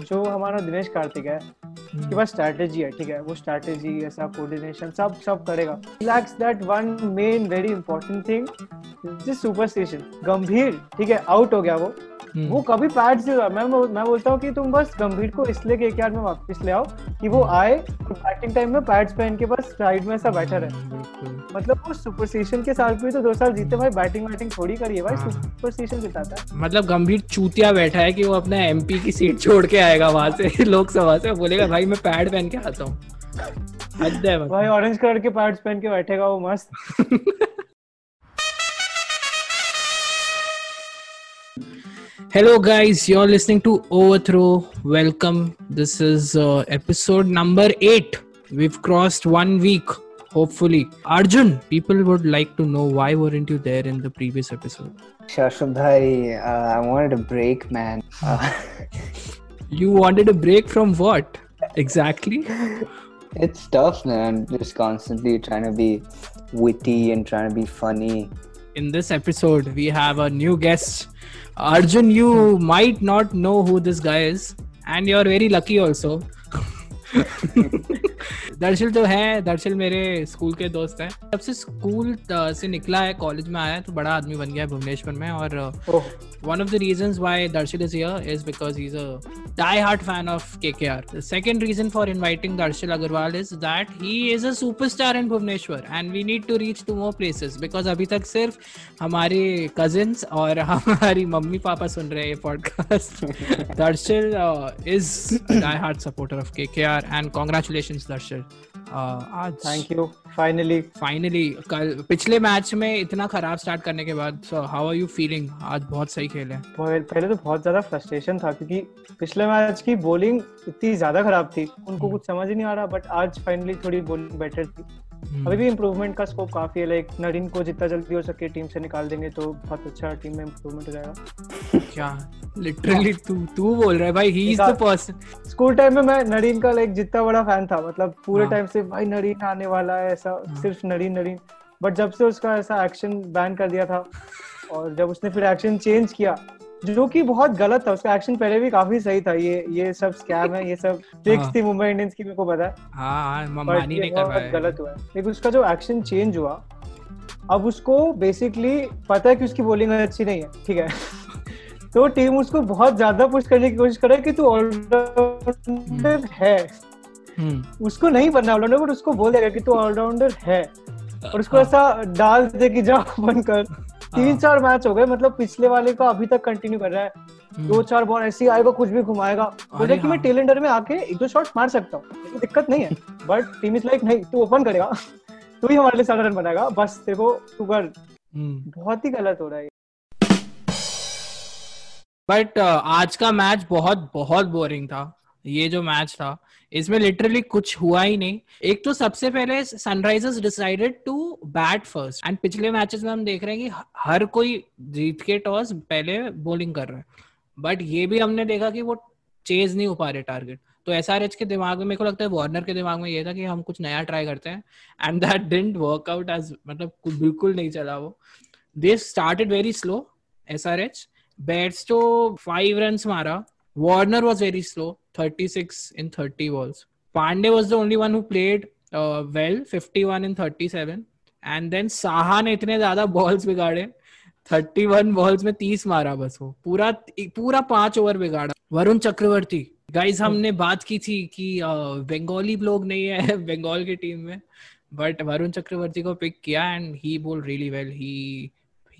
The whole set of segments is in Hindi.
जो हमारा दिनेश कार्तिक है, उसके पास स्ट्रैटेजी है, ठीक है? वो स्ट्रैटेजी ऐसा कोऑर्डिनेशन सब सब करेगा। Lacks that one main very important thing superstition गंभीर, ठीक है? आउट हो गया वो। वो हम्म, कभी पैड से मैं मैं बोलता हूँ कि तुम बस गंभीर को इसलिए के यार में वापस ले आओ कि वो आए बैटिंग टाइम में पैड्स पहन के बस साइड में ऐसा बैठा रहे। मतलब वो सुपरस्टिशन के साथ भी तो दो साल जीते भाई बैटिंग वैटिंग थोड़ी करिए भाई हाँ। सुपरस्टिशन जिताता है। मतलब गंभीर चूतिया बैठा है कि वो अपना एमपी की सीट छोड़ के आएगा वहाँ से लोकसभा से बोलेगा भाई मैं पैड पहन के आता हूँ। भाई ऑरेंज कलर के पैड्स पहन के बैठेगा वो मस्त। Hello, guys. You're listening to Overthrow. Welcome. This is uh, episode number eight. We've crossed one week. Hopefully, Arjun. People would like to know why weren't you there in the previous episode? Shashwat bhai, uh, I wanted a break, man. Uh, You wanted a break from what exactly? it's tough, man. Just constantly trying to be witty and trying to be funny. In this episode, we have a new guest. Arjun, you might not know who this guy is, and you're very lucky also. Darsheel जो तो है दर्शिल मेरे स्कूल के दोस्त हैं। जब से स्कूल से निकला है कॉलेज में आया तो बड़ा आदमी बन गया है भुवनेश्वर में और one of the reasons why Darshil is is because is a die hard fan of KKR the second reason for inviting Darshil Agarwal is that he is a superstar in Bhubaneswar and we need to reach to more places because अभी तक सिर्फ़ हमारे कजिन और हमारी मम्मी पापा सुन रहे हैं podcast Darshil is die hard supporter of KKR and congratulations congratulations Uh, आज थैंक यू फाइनली फाइनली कल पिछले मैच में इतना खराब स्टार्ट करने के बाद हाउ आर यू फीलिंग आज बहुत सही खेले पहले तो बहुत ज़्यादा फ्रस्ट्रेशन था क्योंकि पिछले मैच की बॉलिंग इतनी ज़्यादा खराब थी उनको कुछ समझ ही नहीं आ रहा बट आज फाइनली थोड़ी बॉलिंग बेटर थी। हम्म। अभी भी इम्प्रूवमेंट का स्कोप काफ़ी है लाइक नरीन को जितना जल्दी हो सके टीम से निकाल देंगे तो बहुत अच्छा टीम में इम्प्रूवमेंट हो जाएगा। क्या? लिटरली तू तू बोल रहा है भाई he is the person school time में मैं नरीन का लाइक जितना बड़ा फ़ैन था मतलब पूरे हाँ। टाइम से भाई नरीन आने वाला है ऐसा हाँ। सिर्फ़ नरीन नरीन बट जब से उसका ऐसा एक्शन बैन कर दिया था और जब उसने फिर एक्शन चेंज किया जो कि बहुत गलत था उसका एक्शन पहले भी काफ़ी सही था। ये ये सब स्कैम है ये सब ट्रिक्स हाँ। थी मुंबई इंडियंस की मेरे को पता है। हाँ हाँ मानी गलत हुआ। है लेकिन उसका जो एक्शन चेंज हुआ अब उसको बेसिकली पता है कि उसकी बॉलिंग अच्छी नहीं है ठीक है? तो टीम उसको बहुत ज़्यादा पुश करने की कोशिश कर रहा है कि तू ऑलराउंडर है। हम्म। उसको नहीं बनना ऑलराउंडर बट उसको बोल देगा कि तू ऑलराउंडर है। और उसको। ऐसा डाल दे कि जा बनकर तीन हाँ। चार मैच हो गए मतलब पिछले वाले का अभी तक कंटिन्यू कर रहा है। हम्म, दो चार बॉल ऐसे आएगा कुछ भी घुमाएगा। बोल कि मैं हाँ। टेल एंडर में आके एक दो शॉट मार सकता हूँ। दिक्कत नहीं है। बट टीम इज़ लाइक नहीं तू ओपन करेगा। तू ही हमारे लिए सारा रन बनाएगा। बस को तू कर हम्म। बहुत ही गलत हो रहा है बट uh, आज का मैच बहुत बहुत बोरिंग था। ये जो मैच था इसमें लिटरली कुछ हुआ ही नहीं। एक तो सबसे पहले Sunrisers decided to bat first and पिछले मैचेस में हम देख रहे हैं कि हर कोई जीत के टॉस पहले बॉलिंग कर रहा है। बट ये भी हमने देखा कि वो चेज नहीं हो पा रहे टारगेट तो एस आर एच के दिमाग में, मेरे को लगता है वार्नर के दिमाग में ये था कि हम कुछ नया ट्राई करते हैं। And that didn't work out as मतलब बिल्कुल नहीं चला वो। They started very slow S R H bats तो फाइव रन मारा। Warner was very slow 36 in 30 balls. Pandey was the only one who played uh, well, 51 in 37. And then Saha ने इतने ज़्यादा बॉल्स बिगाड़े। 31 बॉल्स में 30 मारा बस वो। पूरा पूरा पाँच ओवर बिगाड़ा। वरुण चक्रवर्ती। गाइस हमने बात की थी कि बंगाली लोग नहीं है बंगाल की टीम में। बट वरुण चक्रवर्ती को पिक किया and he bowl really well he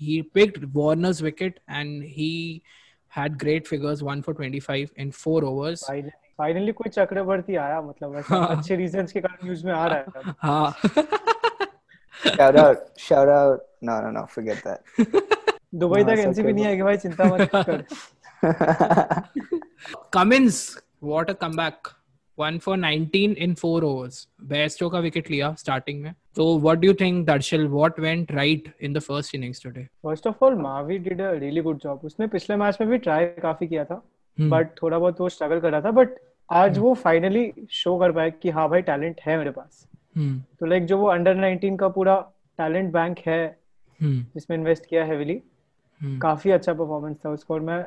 he picked Warner's wicket and he had great figures, one for 25 in four overs. Finally कोई चक्रवर्ती आया मतलब ऐसा हाँ। अच्छे रीजंस के कारण न्यूज में आ रहा है हाँ Shout out, shout out. No, no, no, forget that. Dubai हाँ, तक ऐसा एनसीबी कोई नहीं आएगी भाई चिंता मत कर Cummins, what a comeback. One for 19 in four overs. Bairstow का wicket लिया starting में. So what do you think, Darshil? What went right in the first innings today? First of all Mavi did a really good job उसने पिछले मैच में भी ट्राई काफ़ी किया था बट Hmm. थोड़ा बहुत वो स्ट्रगल कर रहा था बट आज hmm. वो फाइनली शो कर पाया कि हाँ भाई टैलेंट है मेरे पास Hmm. तो लाइक जो वो अंडर 19 का पूरा टैलेंट बैंक है Hmm. जिसमें इन्वेस्ट किया हेविली Hmm. काफ़ी अच्छा परफॉर्मेंस था उसका और मैं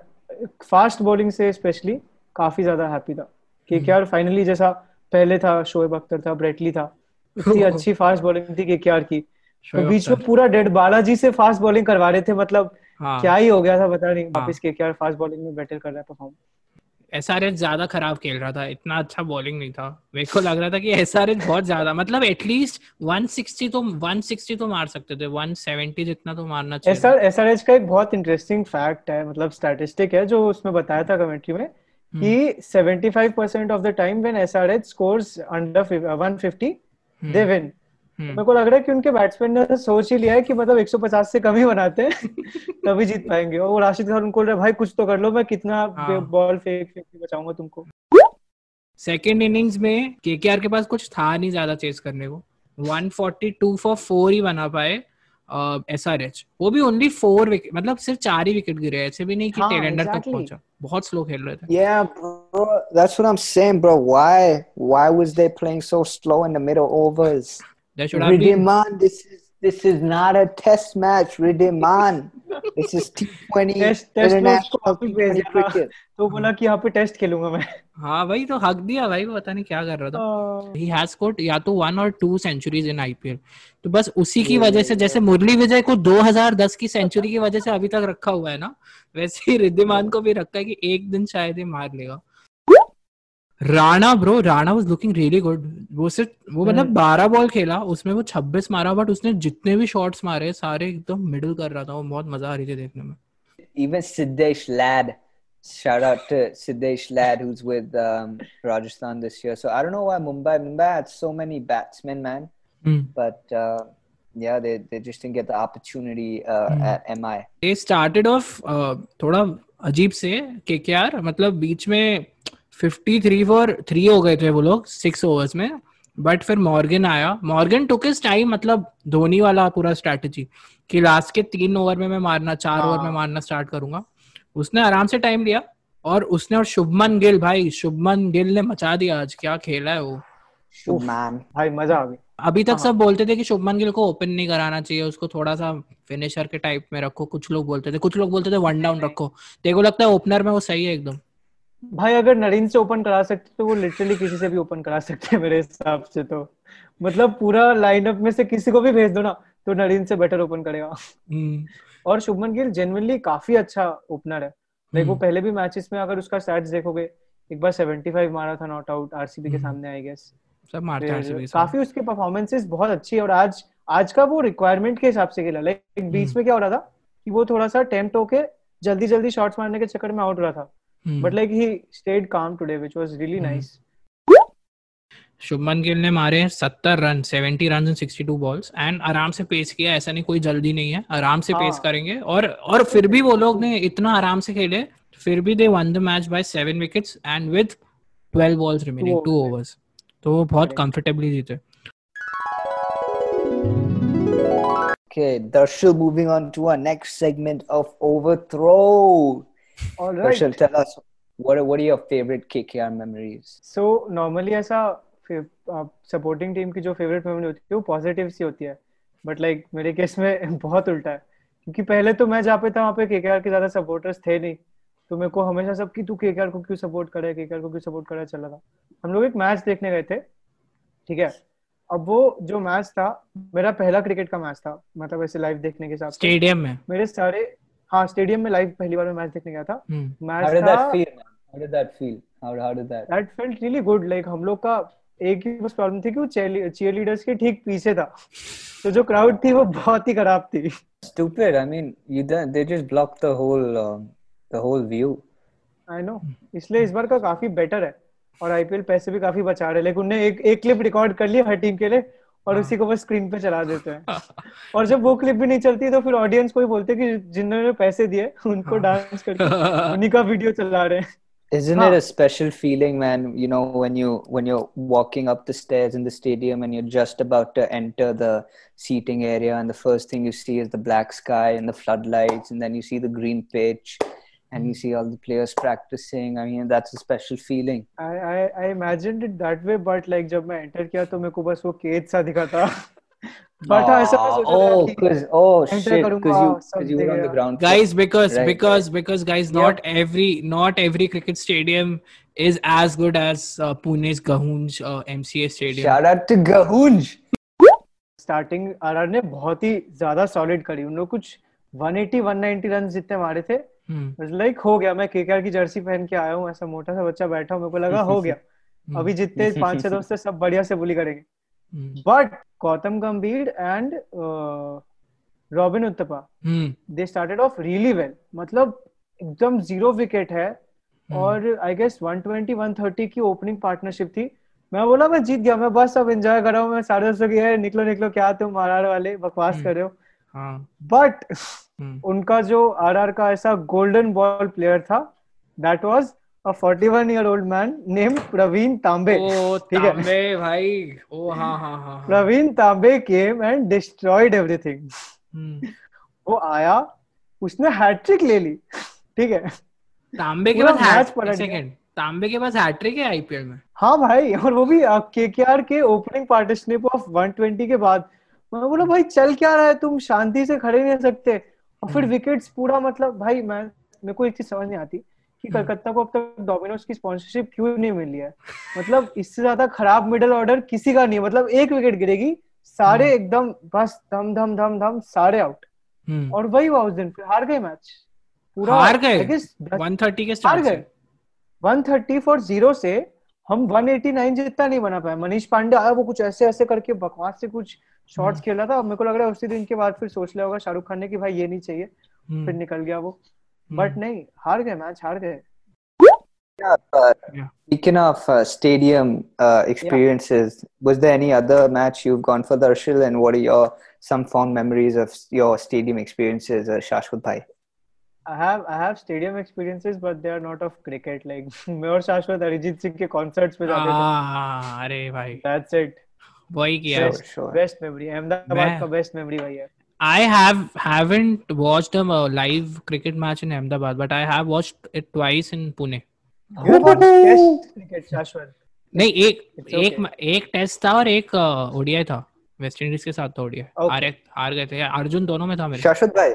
फास्ट बॉलिंग से स्पेशली काफ़ी ज़्यादा हैप्पी था केकेआर फाइनली जैसा पहले था शोएब अख्तर था ब्रेटली था इतनी अच्छी फास्ट बॉलिंग थी केकेआर की। तो बीच में पूरा डेड बालाजी से फास्ट बॉलिंग करवा रहे थे मतलब हाँ। क्या ही हो गया था पता नहीं हाँ। वापस केकेआर फास्ट बॉलिंग में बेटर कर रहा है परफॉर्म एसआरएच ज़्यादा खराब खेल रहा था इतना अच्छा बॉलिंग नहीं था। मेरे को लग रहा था कि एसआरएच बहुत ज़्यादा मतलब एटलीस्ट 160 तो 160 तो मार सकते थे 170 जितना तो मारना चाहिए एसआर एसआरएच का एक बहुत इंटरेस्टिंग फैक्ट है मतलब स्टैटिस्टिक है जो उसमें बताया था कमेंट्री में कि 75% of the time when SRH scores under 150 they win. मेरे को लग रहा है कि उनके बैट्समैन ने सोच ही लिया है कि मतलब 150 से कम ही बनाते हैं तभी जीत पाएँगे। और राशिद खान उनको रहा भाई कुछ तो कर लो मैं कितना। बॉल फेंक फेंक के बचाऊँगा तुमको. सेकेंड इनिंग्स में केकेआर के पास कुछ था नहीं ज़्यादा चेस करने को। 142 फॉर फोर ही बना पाए। एसआरएच वो भी ओनली फोर विकेट मतलब सिर्फ़ चार ही विकेट गिरे ऐसे भी नहीं कि हाँ, टेल एंडर तक. पहुँचा बहुत स्लो खेल रहे थे Yeah, bro. That's what I'm saying, bro. Why? Why was they playing so slow in the middle overs? There should have been Ridiman, this is this is not a test match, Ridiman. this is T20 test test में उसको international वापस भेज T20 दिया था cricket. तो बोला कि यहाँ पे टेस्ट खेलूँगा मैं। हाँ भाई तो हक दिया भाई वो पता नहीं क्या कर रहा था। हाँ। ही हैज़ स्कोर्ड या तो वन और टू सेंचुरीज इन आईपीएल तो बस उसी की वजह से जैसे मुरली विजय को 2010 की सेंचुरी की वजह से अभी तक रखा हुआ है ना वैसे ही रिद्धिमान को भी रखा है कि एक दिन शायद ही मार लेगा। Rana bro Rana was looking really good वो सिर्फ़ वो मतलब हम्म। 12 बॉल खेला उसमें वो 26 मारा बट उसने जितने भी शॉट्स मारे सारे एकदम मिडल कर रहा था वो बहुत मज़ा आ रही थी देखने में Even Siddesh Lad. Shout out to Siddesh Lad, who's with um, Rajasthan this year. So I don't know why Mumbai Mumbai had so many batsmen, man. Hmm But uh, yeah, they, they just didn't get the opportunity uh, Hmm. at MI. They started off थोड़ा अजीब से केकेआर मतलब बीच में 53 फॉर थ्री हो गए थे वो लोग सिक्स ओवर्स में। बट फिर मॉर्गन आया। मॉर्गन टुक इज़ टाइम मतलब धोनी वाला पूरा स्ट्रैटेजी कि लास्ट के तीन ओवर में मैं मारना चार ओवर में हाँ। मारना स्टार्ट करूँगा। उसने आराम से टाइम लिया और उसने और शुभमन गिल भाई शुभमन गिल ने मचा दिया आज क्या खेला है वो। शुभमन। भाई मज़ा आ गई अभी तक हाँ। सब बोलते थे कि शुभमन गिल को ओपन नहीं कराना चाहिए उसको थोड़ा सा फिनिशर के टाइप में रखो। कुछ लोग बोलते थे कुछ लोग बोलते थे वन डाउन रखो। देखो लगता है ओपनर में वो सही है एकदम। भाई अगर नरीन से ओपन करा सकते तो वो लिटरली किसी से भी ओपन करा सकते हैं मेरे हिसाब से तो। मतलब पूरा लाइनअप में से किसी को भी भेज दो ना तो नरीन से बेटर ओपन करेगा। हम्म, और शुभमन गिल जेनुअनली काफ़ी अच्छा ओपनर है। लाइक वो हम्म। पहले भी मैचेस में अगर उसका स्टैट्स देखोगे एक बार 75 मारा था नॉट आउट आरसीबी के हम्म। सामने आई गेस सब मारते हैं काफ़ी उसके परफॉर्मेंसेस बहुत अच्छी है और आज आज का वो रिक्वायरमेंट के हिसाब से खेला। लाइक बीच। में क्या हो रहा था कि वो थोड़ा सा टेम्प्ट होके जल्दी जल्दी शॉट्स मारने के चक्कर में आउट हो रहा था। हम्म। But like he stayed calm today which was really hmm. Nice Shubman Gill ने मारे 70 run 70 run in 62 balls and आराम से पेस किया ऐसा नहीं कोई जल्दी नहीं है आराम से पेस हाँ। करेंगे और और फिर भी वो लोग ने इतना आराम से खेले फिर भी they won the match by seven wickets and with 12 balls remaining two overs तो वो बहुत कंफर्टेबली जीते Okay, Darshil, moving on to our next segment of Overthrow. Alright Darshil, tell us what are, what are your favorite KKR memories? So normally ऐसा सपोर्टिंग टीम की जो फेवरेट मेमोरी होती है वो पॉजिटिव सी होती है. बट लाइक मेरे केस में बहुत उल्टा है. क्योंकि पहले तो मैं जहाँ पे था वहाँ पे केकेआर के ज़्यादा सपोर्टर्स थे नहीं. तो मेरे को हमेशा सब कि तू केकेआर को क्यों सपोर्ट करे केकेआर को क्यों सपोर्ट करे चला था. हम लोग एक मैच देखने गए थे. ठीक है? अब वो जो मैच था मेरा पहला क्रिकेट का मैच था. मतलब ऐसे लाइव देखने के हिसाब से. स्टेडियम में? मेरे सारे हाँ स्टेडियम में लाइव पहली बार मैं मैच देखने गया था हम्म, मैच did था that feel, man? How did that feel? How, how did that? That felt really good like हम लोग का एक ही बस प्रॉब्लम थी कि वो चीयर लीडर्स के ठीक पीछे था तो जो क्राउड थी वो बहुत ही खराब थी Stupid. I mean, you done, they just blocked the whole um, the whole view. I know इसलिए इस बार का काफ़ी बेटर है और आईपीएल पैसे भी काफ़ी बचा रहे हैं लेकिन उन्हें एक एक क्लिप रिकॉर्ड कर लिया हर टीम के लिए और उसी को बस स्क्रीन पे चला देते हैं और जब वो क्लिप भी नहीं चलती तो फिर ऑडियंस को ही बोलते हैं कि जिन्होंने पैसे दिए उनको डांस करके उन्हीं का वीडियो चला रहे हैं Isn't Huh. it a special feeling, man? You know, when you when you're walking up the stairs in the stadium and you're just about to enter the seating area, and the first thing you see is the black sky and the floodlights, and then you see the green pitch, and you see all the players practicing. I mean, that's a special feeling. I I I imagined it that way but like जब मैं एंटर किया तो मेरे को बस वो केज सा दिखा था बट हाँ ऐसा मैं सोचा oh, because oh shit, because you सब you were on the ground. guys because Right, because because guys not every not every cricket stadium is as good as uh, Pune's Gahunj uh, MCA Stadium. Shout out to Gahunj. Starting RR ने बहुत ही ज़्यादा सॉलिड करी उन लोग कुछ 180 190 रन जितने मारे थे Hmm. लाइक हो गया मैं केकेआर की जर्सी पहन के आया हूँ ऐसा मोटा सा बच्चा बैठा हूँ मेरे को लगा हो गया Hmm. अभी जितने पाँच छह दोस्त है सब बढ़िया से बुली करेंगे. But Gautam Gambhir and Robin Uthappa. They started off really well मतलब एकदम ज़ीरो विकेट है. और आई गेस 120 130 की ओपनिंग पार्टनरशिप थी मैं बोला मैं जीत गया मैं बस अब एंजॉय कर रहा हूँ मैं सारे दोस्तों की "ए, निकलो निकलो क्या तुम आरआर वाले बकवास. कर रहे हाँ. But Hmm. उनका जो आरआर का ऐसा गोल्डन बॉल प्लेयर था that was a 41 year old man name Praveen Tambe ठीक है। तांबे भाई। ओ हाँ हाँ हाँ हाँ. प्रवीण तांबे केम एंड डिस्ट्रॉयड एवरीथिंग. वो आया उसने हैट्रिक ले ली। ठीक है? तांबे के पास मैच पलट सेकंड तांबे के पास हैट्रिक है आईपीएल में? हाँ भाई और वो भी केकेआर के ओपनिंग पार्टनरशिप ऑफ़ 120 के बाद। मैं बोला भाई चल क्या रहा है तुम शांति से खड़े नहीं रह सकते और फिर हम्म। विकेट्स पूरा मतलब भाई मैं मेरे को एक चीज़ समझ नहीं आती कि हम्म। कलकत्ता को अब तक डोमिनोज की स्पॉन्सरशिप क्यों नहीं मिली है मतलब इससे ज़्यादा खराब मिडल ऑर्डर किसी का नहीं मतलब एक विकेट गिरेगी सारे हम्म। एकदम बस धम धम धम धम सारे आउट. और वही हुआ उस दिन फिर हार गए मैच पूरा हार गए? I guess दस- 130 के हार गए से 130 फॉर ज़ीरो से हम 189 जितना नहीं बना पाए मनीष पांडे आया वो कुछ ऐसे ऐसे करके बकवास से कुछ शॉट्स हम्म। खेला था मेरे को लग रहा है उसी दिन के बाद फिर सोच लिया होगा शाहरुख खान ने कि भाई ये नहीं चाहिए हम्म. फिर निकल गया वो हम्म. बट नहीं हार गए मैच हार गए Uh, Speaking of uh, stadium uh, experiences, yeah. was there any other match you've gone for, Darshil? And what are your some fond memories of your stadium experiences, uh, Shashwat Bhai? I have I have stadium experiences but they are not of cricket like मैं और शाश्वत अरिजीत सिंह के कॉन्सर्ट्स पे जाते थे हाँ, अरे भाई दैट्स इट वही किया है Sure, sure. Best memory Ahmedabad का बेस्ट मेमोरी वही है I have haven't watched a uh, live cricket match in Ahmedabad, but I have watched it twice in Pune. शाश्वत नहीं एक एक. एक टेस्ट था और एक ओडीआई था वेस्ट इंडीज के साथ था ओडीआई Okay. हारे हार गए थे अर्जुन दोनों में था मेरे Shashwat Bhai,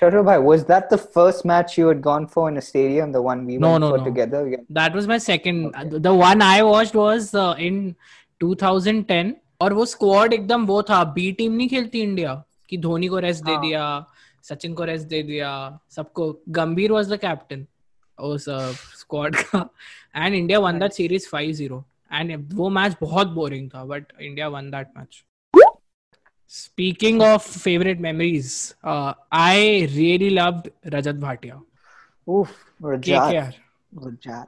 Shashwat Bhai, was that the first match you had gone for in a stadium, the one we No, went no, for no. together? Yeah. that was my second Okay. the one I watched was uh, in 2010 और वो स्क्वाड एकदम वो था बी टीम नहीं खेलती इंडिया कि धोनी को रेस्ट दे हाँ। दिया सचिन को रेस्ट दे दिया सबको गंभीर वाज द कैप्टन उस स्क्वाड का and India won that series 5-0 and वो मैच बहुत बोरिंग था but India won that match of favorite memories, uh, I really loved Rajat Bhatia. उफ. KKR. Rajat.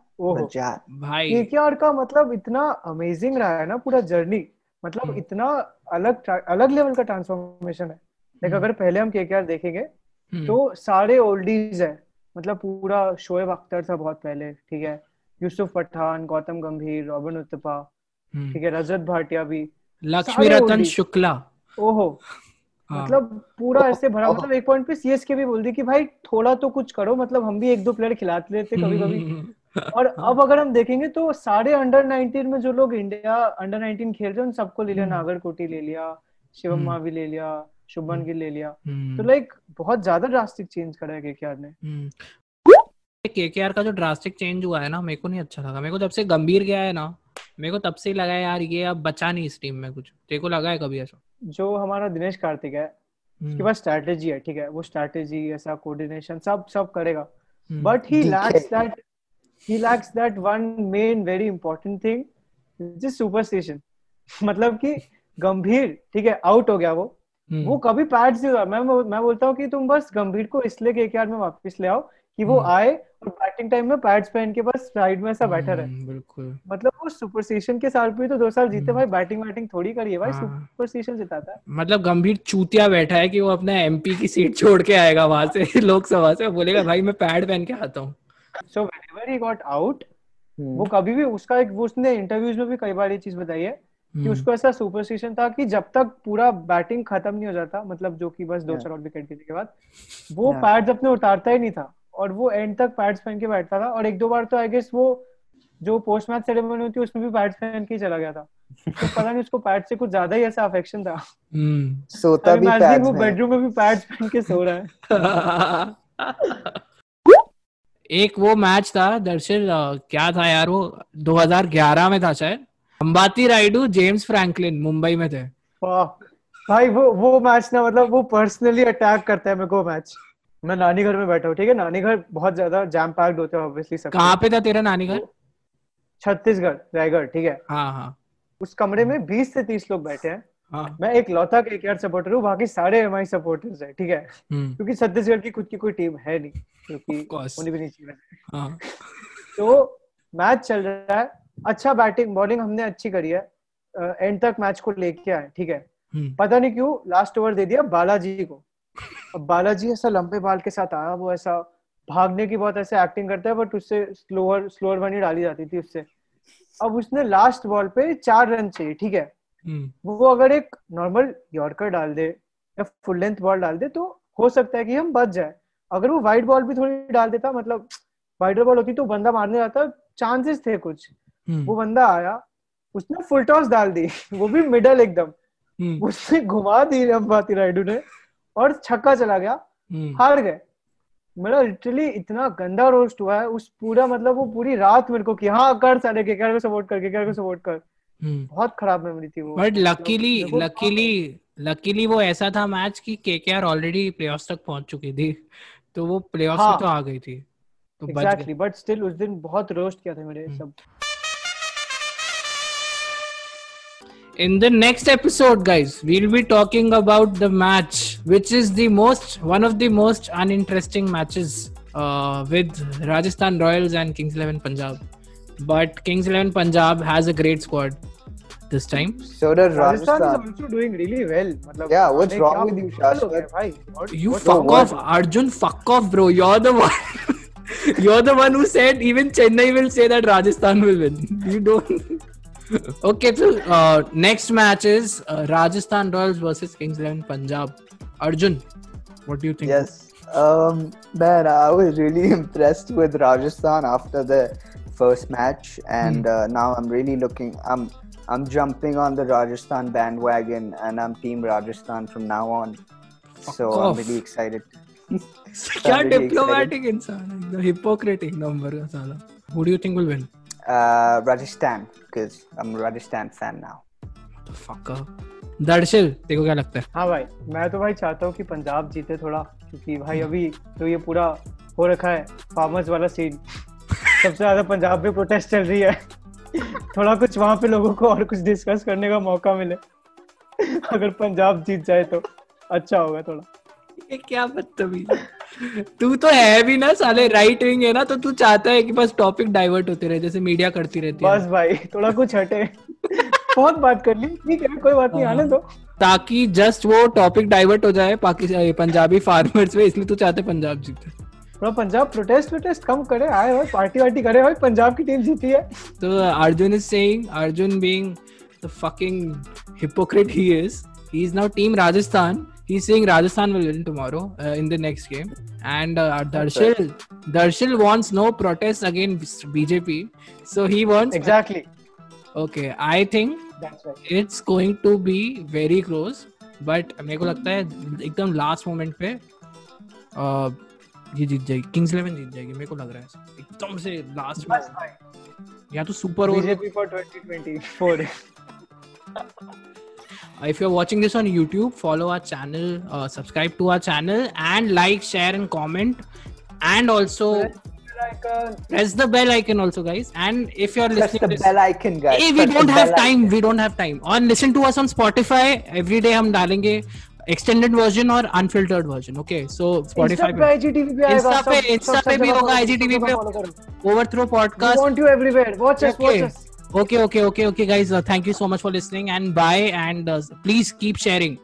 भाई केकेआर का मतलब इतना अमेजिंग रहा है ना पूरा जर्नी मतलब हम्म। इतना अलग अलग लेवल का ट्रांसफॉर्मेशन है। Like hmm. अगर पहले हम केकेआर देखेंगे हम्म, तो सारे ओल्डीज है। मतलब पूरा शोएब अख्तर था बहुत पहले ठीक है? यूसुफ पठान गौतम गंभीर रॉबिन उत्तपा। ठीक है? रजत भाटिया भी। लक्ष्मी रतन शुक्ला। ओहो। हाँ, मतलब पूरा ऐसे भरा मतलब एक पॉइंट पे सीएसके भी बोल दी कि भाई थोड़ा तो कुछ करो मतलब हम भी एक दो प्लेयर खिलाते लेते कभी कभी और अब अगर हम देखेंगे तो सारे अंडर 19 में जो लोग इंडिया अंडर 19 खेल रहे हैं उन सबको ले लिया हम्म। नागरकोटी ले लिया शिवम हम्म। मावी ले लिया शुभमन हम्म। गिल ले लिया। तो लाइक बहुत ज़्यादा ड्रास्टिक चेंज करा है केकेआर ने। केकेआर का जो ड्रास्टिक चेंज हुआ है ना मेरे को नहीं अच्छा लगा। मेरे को जब से गंभीर गया है ना मेरे को तब से ही लगा है यार ये अब बचा नहीं इस टीम में कुछ। तेरे को लगा है कभी ऐसा? जो हमारा दिनेश कार्तिक है उसके पास स्ट्रैटेजी है ठीक है? वो स्ट्रैटेजी ऐसा कोऑर्डिनेशन सब सब करेगा। But he likes that he likes that one main very important thing is superstition मतलब कि गंभीर ठीक है आउट हो गया वो। हम्म, वो कभी पैड्स नहीं हुआ मैं मैं बोलता हूँ कि तुम बस गंभीर को इसलिए केकेआर में वापस ले आओ कि वो हम्म। आए और बैटिंग टाइम में पैड्स पहन के बस साइड में ऐसा बैठा रहे। बिल्कुल। मतलब वो सुपरस्टिशन के साथ भी तो दो साल जीते। भाई बैटिंग वैटिंग थोड़ी करी है भाई हाँ। सुपरस्टिशन जिताता है। मतलब गंभीर चूतिया बैठा है कि वो अपना एमपी की सीट छोड़ के आएगा वहाँ से लोकसभा से बोलेगा भाई मैं पैड पहन के आता हूँ। So whenever he got out Hmm. वो कभी भी उसका एक उसने इंटरव्यूज़ में भी कई बार ये चीज़ बताई है कि हम्म, उसको ऐसा सुपरस्टिशन था कि जब तक पूरा बैटिंग खत्म नहीं हो जाता मतलब जो कि बस दो चार और विकेट गिरने के बाद वो Yeah. पैड्स अपने उतारता ही नहीं था और वो एंड तक पैड्स पहन के बैठता था और एक दो बार तो आई गेस वो जो पोस्ट मैच सेरेमनी होती है उसमें भी पैड्स पहन के चला गया था। तो पता नहीं उसको पैड से कुछ ज़्यादा ही ऐसा अफेक्शन था। हम्म, सोता भी pads वो बेडरूम में भी पैड्स पहन के सो रहा है। एक वो मैच था दर्शन क्या था यार वो? 2011 में था शायद। अंबाती राइडू जेम्स फ्रैंकलिन मुंबई में थे। भाई वो वो मैच ना मतलब वो पर्सनली अटैक करता है मेरे को मैच मैं नानी घर में बैठा हूँ ठीक है? नानी घर बहुत ज़्यादा जैम पैक्ड होते हैं ऑब्वियसली सब। कहाँ पे था तेरा नानी घर छत्तीसगढ़ रायगढ़ ठीक है? हाँ हाँ। उस कमरे में 20 से 30 लोग बैठे हैं। हाँ। मैं एक लौता के सपोर्टर हूँ बाकी सारे एम आई सपोर्टर्स है ठीक है? हम्म, क्योंकि छत्तीसगढ़ की खुद की कोई टीम है नहीं क्योंकि. होनी भी नहीं चाहिए। हाँ। तो मैच चल रहा है अच्छा बैटिंग बॉलिंग हमने अच्छी करी है एंड तक मैच को लेके आए ठीक है? हम्म, पता नहीं क्यों लास्ट ओवर दे दिया बालाजी को। अब बालाजी ऐसा लंबे बाल के साथ आया वो ऐसा भागने की बहुत ऐसे एक्टिंग करता है बट उससे स्लोअर स्लोअर बनी डाली जाती थी उससे। अब उसने लास्ट बॉल पे चार रन चाहिए ठीक है? वो अगर एक नॉर्मल यॉर्कर डाल दे या फुल लेंथ बॉल डाल दे तो हो सकता है कि हम बच जाए। अगर वो वाइड बॉल भी थोड़ी डाल देता मतलब वाइडर बॉल होती तो बंदा मारने जाता चांसेस थे कुछ। हम्म, वो बंदा आया उसने फुल टॉस डाल दी वो भी मिडल एकदम। हम्म, उसने घुमा दी अंबाती रायडू ने और छक्का चला गया हम्म, हार गए। मेरा लिटरली इतना गंदा रोस्ट हुआ है उस पूरा मतलब वो पूरी रात मेरे को कि हाँ कर साले के को सपोर्ट कर के को सपोर्ट कर। हम्म। बहुत खराब मेमोरी थी वो बट लकीली लकीली लकीली वो ऐसा था मैच कि केकेआर ऑलरेडी प्लेऑफ्स तक पहुँच चुकी थी तो वो प्लेऑफ्स में हाँ। तो आ गई थी तो एग्जैक्टली बट स्टिल उस दिन बहुत रोस्ट किया था मेरे हम्म। सब In the next episode, guys, we'll be talking about the match, which is the most one of the most uninteresting matches uh, with Rajasthan Royals and Kings Eleven Punjab. But Kings Eleven Punjab has a great squad this time. So does Rajasthan. Rajasthan is also doing really well. Matlab, yeah, what's wrong with you, Shashwat? You what, fuck off, Arjun. Fuck off, bro. You're the one. You're the one who said even Chennai will say that Rajasthan will win. You don't. okay, so uh, next match is uh, Rajasthan Royals versus Kings Eleven Punjab. Arjun, what do you think? Yes, um, man, I was really impressed with Rajasthan after the first match, and Hmm. uh, now I'm really looking. I'm I'm jumping on the Rajasthan bandwagon, and I'm Team Rajasthan from now on. so off. I'm really excited. क्या I'm really डिप्लोमेटिक इंसान है एकदम हिपोक्रेट एक नंबर का साला who do you think will win Uh, Rajasthan, because I'm a Rajasthan fan now. the fucker Darsheel तेरे को क्या लगता है हाँ भाई मैं तो भाई चाहता हूँ कि पंजाब जीते थोड़ा क्योंकि भाई अभी तो ये पूरा हो रखा है फार्मर्स वाला सीन सबसे ज़्यादा पंजाब में प्रोटेस्ट चल रही है। थोड़ा कुछ वहाँ पे लोगों को और कुछ डिस्कस करने का मौका मिले। अगर पंजाब जीत जाए तो अच्छा होगा थोड़ा। ये क्या बदतमीज? तू तो है भी ना साले राइट विंग है ना तो तू चाहता है कि बस टॉपिक डाइवर्ट होते रहे जैसे मीडिया करती रहती है। बस भाई थोड़ा कुछ हटे। बहुत बात कर ली। ठीक है कोई बात नहीं। आने दो। ताकि जस्ट वो टॉपिक डाइवर्ट हो जाए पाकिस्तान पंजाबी फार्मर्स में इसलिए तू चाहते पंजाब जीते थोड़ा पंजाब प्रोटेस्ट प्रोटेस्ट कम करे आए भाई पार्टी वार्टी करे भाई पंजाब की टीम जीती है So uh, Arjun is saying, Arjun being the fucking hypocrite he is, he's now Team Rajasthan. He's saying Rajasthan will win tomorrow uh, in the next game. And uh, Darshil, Darshil wants no protests against BJP. So he wants. Exactly Okay, I think that's right it's going to be very close. But मेरे को लगता है एकदम लास्ट मोमेंट पे uh, ये जीत जाएगी किंग्स इलेवन जीत जाएगी मेरे को लग रहा है एकदम से लास्ट में या तो super over BJP for 2024 if you're watching this on youtube follow our channel uh, subscribe to our channel and like share and comment and also uh, press the bell icon also guys and if you're Press listening the this bell icon, guys. hey, we Press don't have time icon. we don't have time on listen to us on spotify every day हम डालेंगे एक्सटेंडेड वर्जन और unfiltered version okay so Spotify IGTV पे. Overthrow podcast okay okay okay okay guys thank you so much for listening and bye and please keep sharing